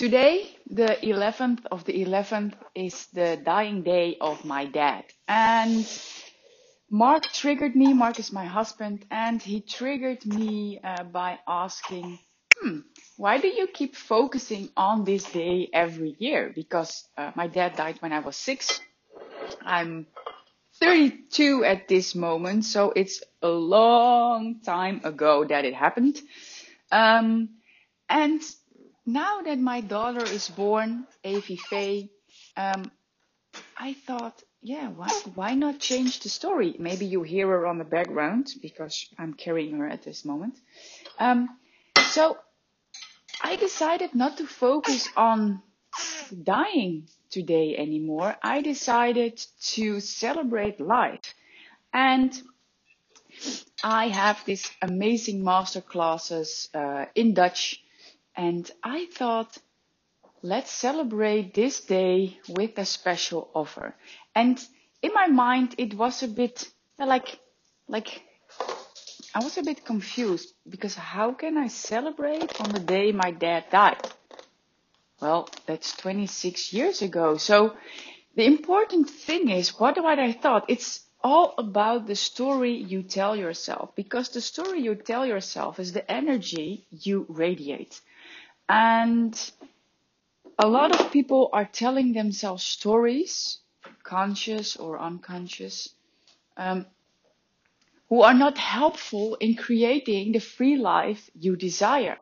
Today, the 11th of the 11th, is the dying day of my dad. And Mark triggered me. Mark is my husband, and he triggered me uh, by asking, hmm, why do you keep focusing on this day every year? Because uh, my dad died when I was six. I'm 32 at this moment, so it's a long time ago that it happened. Um, and now that my daughter is born, Evie Faye, um, I thought, yeah, why, why not change the story? Maybe you hear her on the background because I'm carrying her at this moment. Um, so I decided not to focus on dying today anymore. I decided to celebrate life. And I have these amazing master classes uh, in Dutch and I thought, let's celebrate this day with a special offer. And in my mind, it was a bit like, like, I was a bit confused because how can I celebrate on the day my dad died? Well, that's 26 years ago. So the important thing is, what what I thought? It's all about the story you tell yourself because the story you tell yourself is the energy you radiate. And a lot of people are telling themselves stories, conscious or unconscious, um, who are not helpful in creating the free life you desire.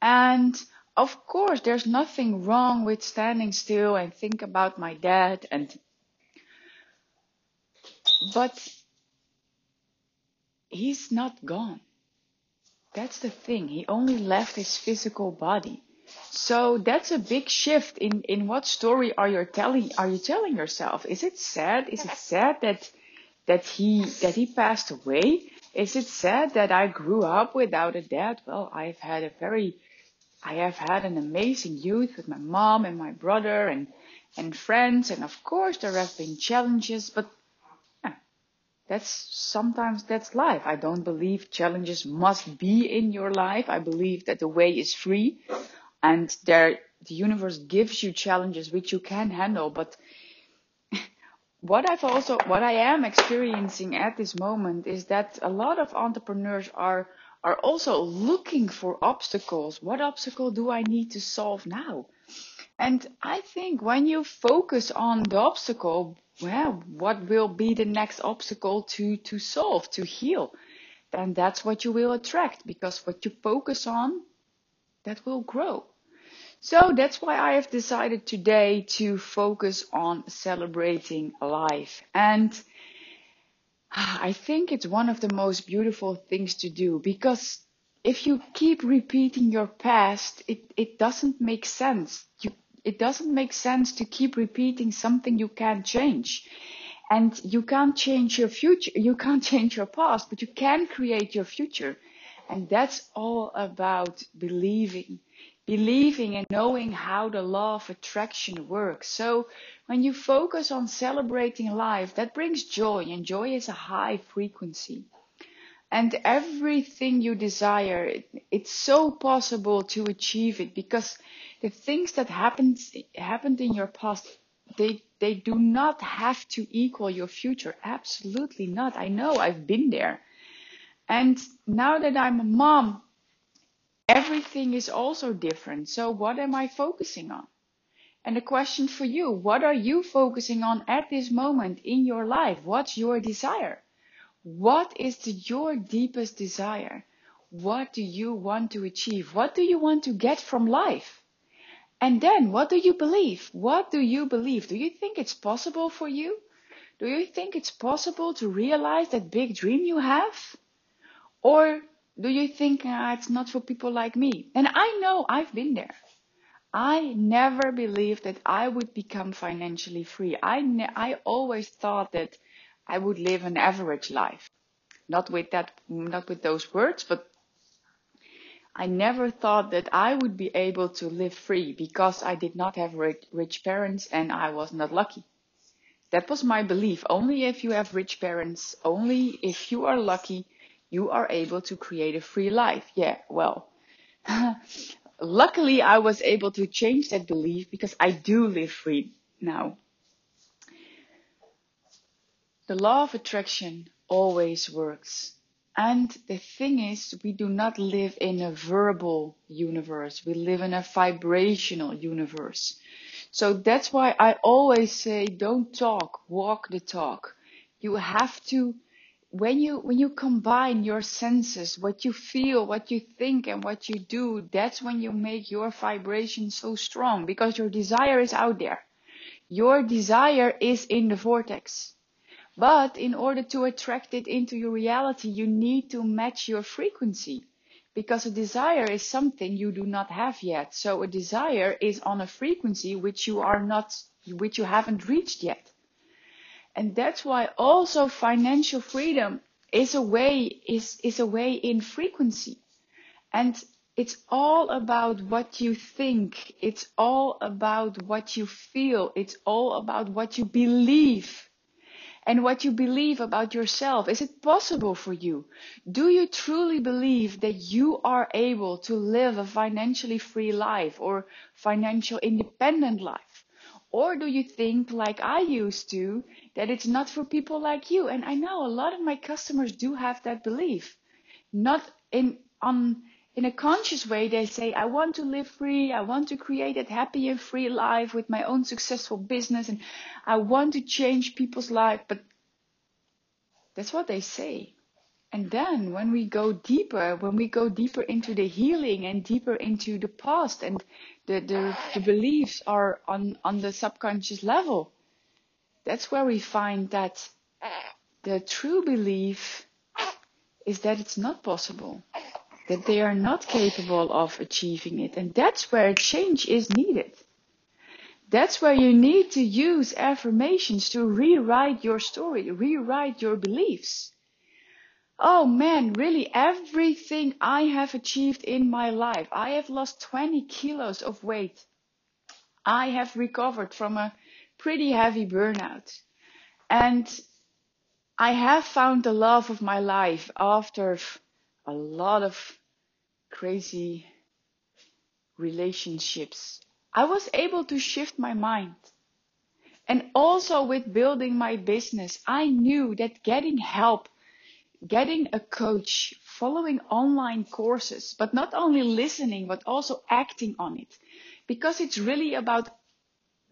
And of course, there's nothing wrong with standing still and think about my dad and, but he's not gone. That's the thing. He only left his physical body. So that's a big shift in, in what story are you telling are you telling yourself? Is it sad? Is it sad that that he that he passed away? Is it sad that I grew up without a dad? Well, I've had a very I have had an amazing youth with my mom and my brother and and friends and of course there have been challenges, but that's sometimes that's life. I don't believe challenges must be in your life. I believe that the way is free and there the universe gives you challenges which you can handle. But what I've also what I am experiencing at this moment is that a lot of entrepreneurs are are also looking for obstacles. What obstacle do I need to solve now? And I think when you focus on the obstacle, well, what will be the next obstacle to, to solve, to heal? Then that's what you will attract because what you focus on, that will grow. So that's why I have decided today to focus on celebrating life. And I think it's one of the most beautiful things to do because if you keep repeating your past, it, it doesn't make sense. You it doesn't make sense to keep repeating something you can't change. And you can't change your future, you can't change your past, but you can create your future. And that's all about believing, believing and knowing how the law of attraction works. So when you focus on celebrating life, that brings joy, and joy is a high frequency. And everything you desire, it's so possible to achieve it because the things that happened happened in your past they they do not have to equal your future. Absolutely not. I know. I've been there. And now that i'm a mom everything is also different. So what am i focusing on? And the question for you. What are you focusing on at this moment in your life? What's your desire? What is the, your deepest desire? What do you want to achieve? What do you want to get from life and then what do you believe? What do you believe? Do you think it's possible for you? Do you think it's possible to realize that big dream you have? Or do you think ah, it's not for people like me? And I know I've been there. I never believed that I would become financially free. I, ne- I always thought that I would live an average life. Not with that, not with those words, but I never thought that I would be able to live free because I did not have rich, rich parents and I was not lucky. That was my belief. Only if you have rich parents, only if you are lucky, you are able to create a free life. Yeah, well, luckily I was able to change that belief because I do live free now. The law of attraction always works. And the thing is, we do not live in a verbal universe. We live in a vibrational universe. So that's why I always say, don't talk, walk the talk. You have to, when you, when you combine your senses, what you feel, what you think and what you do, that's when you make your vibration so strong because your desire is out there. Your desire is in the vortex. But in order to attract it into your reality, you need to match your frequency because a desire is something you do not have yet. So a desire is on a frequency which you are not, which you haven't reached yet. And that's why also financial freedom is a way, is, is a way in frequency. And it's all about what you think. It's all about what you feel. It's all about what you believe and what you believe about yourself. Is it possible for you? Do you truly believe that you are able to live a financially free life or financial independent life? Or do you think, like I used to, that it's not for people like you? And I know a lot of my customers do have that belief. Not in, on, in a conscious way, they say, I want to live free. I want to create a happy and free life with my own successful business. And I want to change people's life. But that's what they say. And then when we go deeper, when we go deeper into the healing and deeper into the past and the, the, the beliefs are on, on the subconscious level, that's where we find that the true belief is that it's not possible that they are not capable of achieving it. And that's where change is needed. That's where you need to use affirmations to rewrite your story, rewrite your beliefs. Oh man, really everything I have achieved in my life. I have lost 20 kilos of weight. I have recovered from a pretty heavy burnout. And I have found the love of my life after a lot of crazy relationships. I was able to shift my mind. And also with building my business, I knew that getting help, getting a coach, following online courses, but not only listening, but also acting on it. Because it's really about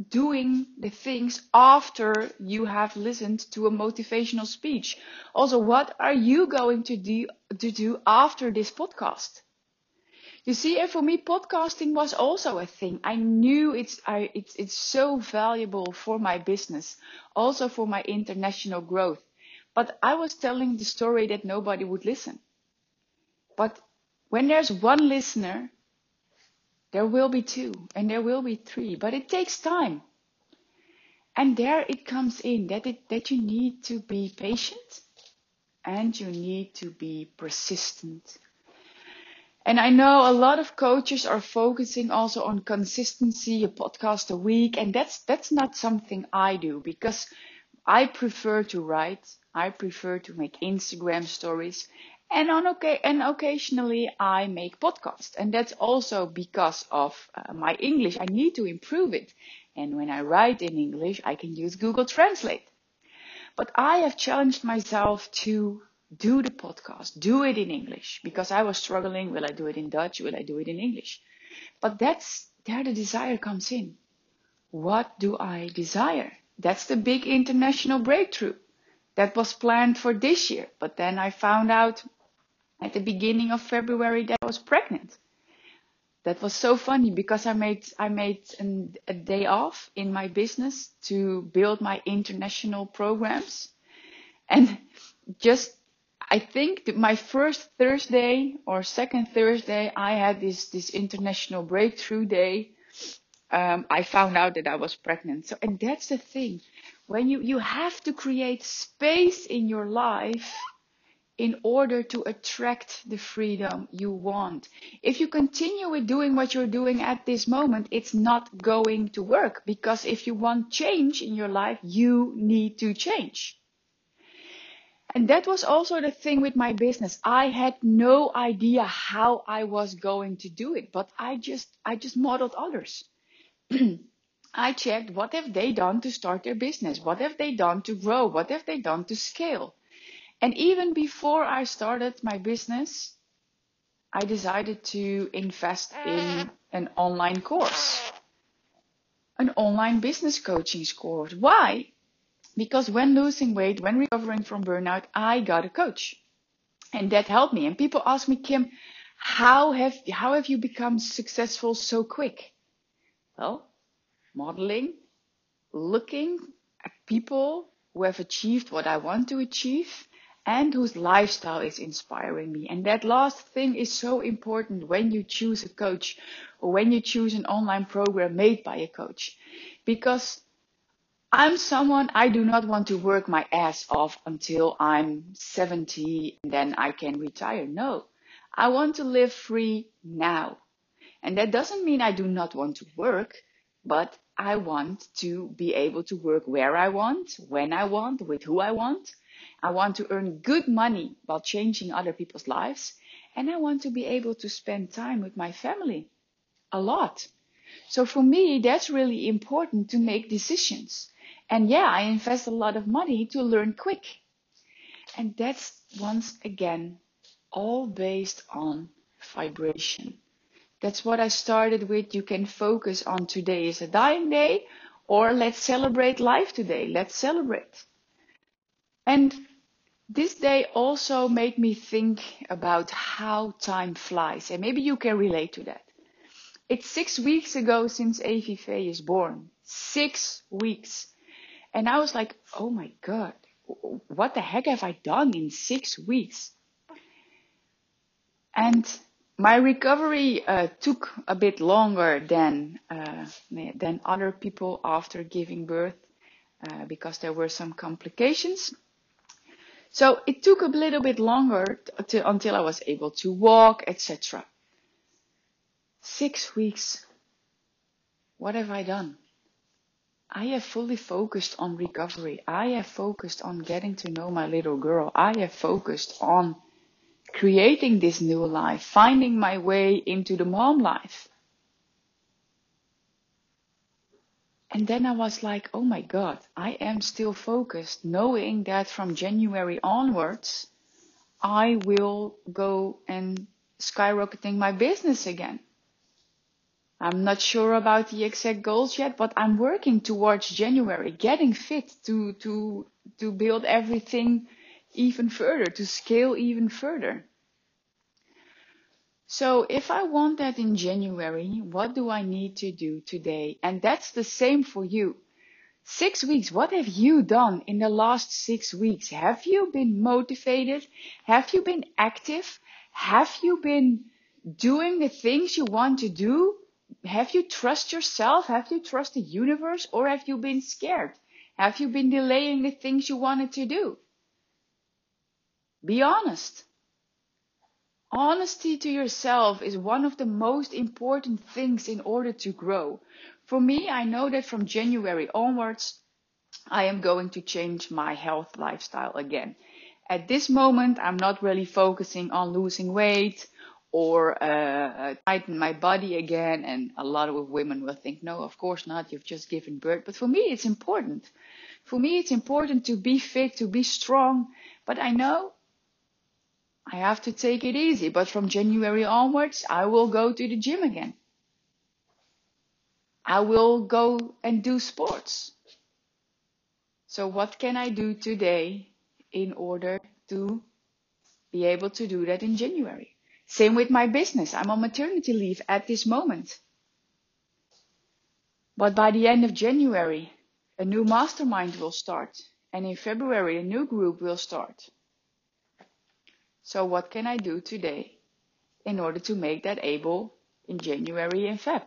doing the things after you have listened to a motivational speech. Also, what are you going to do, to do after this podcast? You see, and for me, podcasting was also a thing. I knew it's, I, it's, it's so valuable for my business, also for my international growth. But I was telling the story that nobody would listen. But when there's one listener, there will be two and there will be three, but it takes time. And there it comes in that it, that you need to be patient and you need to be persistent. And I know a lot of coaches are focusing also on consistency, a podcast a week, and that's that's not something I do because I prefer to write. I prefer to make Instagram stories, and on okay, and occasionally I make podcasts, and that's also because of uh, my English. I need to improve it, and when I write in English, I can use Google Translate. But I have challenged myself to do the podcast, do it in English because I was struggling. Will I do it in Dutch? Will I do it in English? But that's there the desire comes in. What do I desire? That's the big international breakthrough that was planned for this year. But then I found out at the beginning of February that I was pregnant. That was so funny because I made I made an, a day off in my business to build my international programs, and just I think my first Thursday or second Thursday, I had this this international breakthrough day. Um, I found out that I was pregnant. So, and that's the thing, when you you have to create space in your life in order to attract the freedom you want. If you continue with doing what you're doing at this moment, it's not going to work because if you want change in your life, you need to change. And that was also the thing with my business. I had no idea how I was going to do it, but I just, I just modeled others. I checked what have they done to start their business? What have they done to grow? What have they done to scale? And even before I started my business, I decided to invest in an online course, an online business coaching course. Why? Because when losing weight, when recovering from burnout, I got a coach. And that helped me. And people ask me, Kim, how have, how have you become successful so quick? Well, modeling, looking at people who have achieved what I want to achieve and whose lifestyle is inspiring me. And that last thing is so important when you choose a coach or when you choose an online program made by a coach. Because I'm someone I do not want to work my ass off until I'm 70 and then I can retire. No, I want to live free now. And that doesn't mean I do not want to work, but I want to be able to work where I want, when I want, with who I want. I want to earn good money while changing other people's lives. And I want to be able to spend time with my family a lot. So for me, that's really important to make decisions. And yeah, I invest a lot of money to learn quick. And that's once again all based on vibration. That's what I started with. You can focus on today is a dying day or let's celebrate life today. Let's celebrate. And this day also made me think about how time flies. And maybe you can relate to that. It's six weeks ago since Faye is born. Six weeks. And I was like, oh my God, what the heck have I done in six weeks? And my recovery uh, took a bit longer than uh, than other people after giving birth uh, because there were some complications. So it took a little bit longer until I was able to walk, etc. Six weeks. What have I done? I have fully focused on recovery. I have focused on getting to know my little girl. I have focused on creating this new life, finding my way into the mom life. And then I was like, oh my God, I am still focused, knowing that from January onwards, I will go and skyrocketing my business again. I'm not sure about the exact goals yet, but I'm working towards January, getting fit to, to, to build everything even further, to scale even further. So if I want that in January, what do I need to do today? And that's the same for you. Six weeks. What have you done in the last six weeks? Have you been motivated? Have you been active? Have you been doing the things you want to do? have you trust yourself? Have you trust the universe? Or have you been scared? Have you been delaying the things you wanted to do? Be honest. Honesty to yourself is one of the most important things in order to grow. For me, I know that from January onwards, I am going to change my health lifestyle again. At this moment, I'm not really focusing on losing weight or uh, tighten my body again. And a lot of women will think, no, of course not. You've just given birth. But for me, it's important. For me, it's important to be fit, to be strong. But I know I have to take it easy. But from January onwards, I will go to the gym again. I will go and do sports. So what can I do today in order to be able to do that in January? Same with my business. I'm on maternity leave at this moment. But by the end of January, a new mastermind will start. And in February, a new group will start. So what can I do today in order to make that able in January and Feb?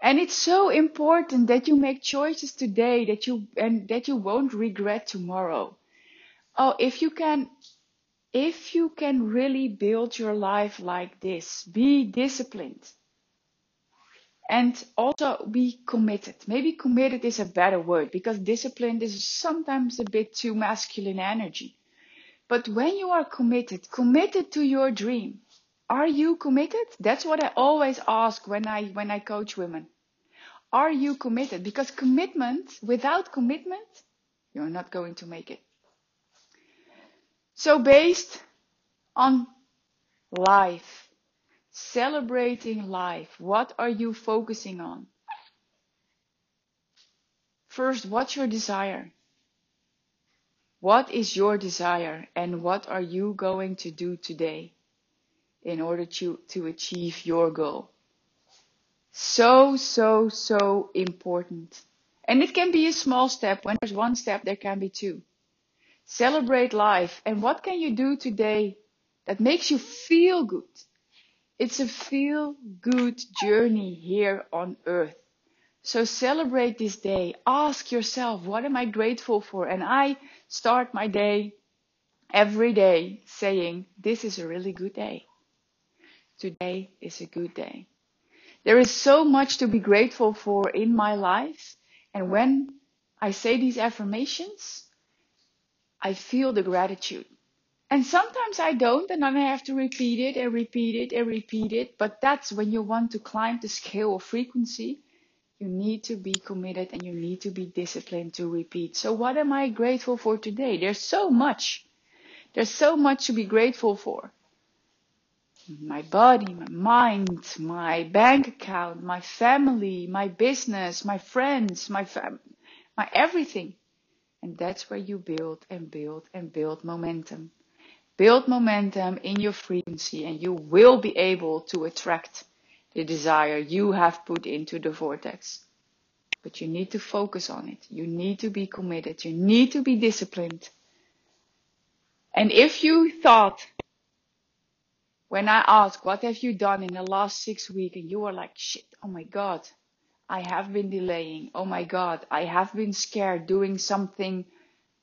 And it's so important that you make choices today that you and that you won't regret tomorrow. Oh, if you can if you can really build your life like this, be disciplined and also be committed. Maybe committed is a better word because disciplined is sometimes a bit too masculine energy. But when you are committed, committed to your dream, are you committed? That's what I always ask when I when I coach women. Are you committed? Because commitment, without commitment, you're not going to make it. So based on life, celebrating life, what are you focusing on? First, what's your desire? What is your desire and what are you going to do today in order to, to achieve your goal? So, so, so important. And it can be a small step. When there's one step, there can be two. Celebrate life. And what can you do today that makes you feel good? It's a feel good journey here on earth. So celebrate this day. Ask yourself, what am I grateful for? And I start my day every day saying, this is a really good day. Today is a good day. There is so much to be grateful for in my life. And when I say these affirmations, I feel the gratitude. And sometimes I don't, and then I have to repeat it and repeat it and repeat it. But that's when you want to climb the scale of frequency. You need to be committed and you need to be disciplined to repeat. So, what am I grateful for today? There's so much. There's so much to be grateful for. My body, my mind, my bank account, my family, my business, my friends, my fam- my everything. And that's where you build and build and build momentum. Build momentum in your frequency and you will be able to attract the desire you have put into the vortex. But you need to focus on it. You need to be committed. You need to be disciplined. And if you thought, when I ask, what have you done in the last six weeks? And you are like, shit, oh my God, I have been delaying. Oh my God, I have been scared doing something,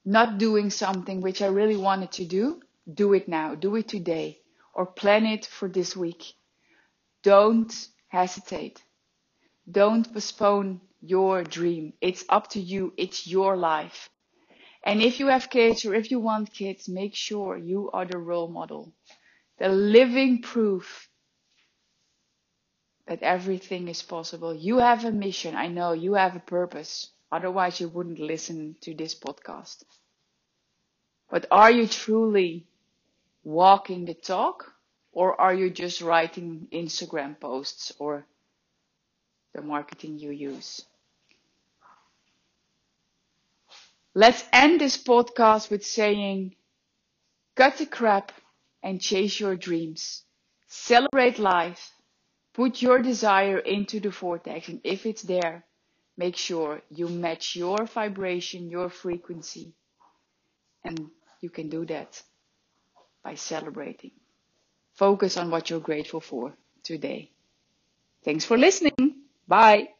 not doing something which I really wanted to do. Do it now. Do it today or plan it for this week. Don't hesitate. Don't postpone your dream. It's up to you. It's your life. And if you have kids or if you want kids, make sure you are the role model, the living proof that everything is possible. You have a mission. I know you have a purpose. Otherwise, you wouldn't listen to this podcast. But are you truly walking the talk or are you just writing Instagram posts or the marketing you use? Let's end this podcast with saying, cut the crap and chase your dreams. Celebrate life Put your desire into the vortex, and if it's there, make sure you match your vibration, your frequency. And you can do that by celebrating. Focus on what you're grateful for today. Thanks for listening. Bye.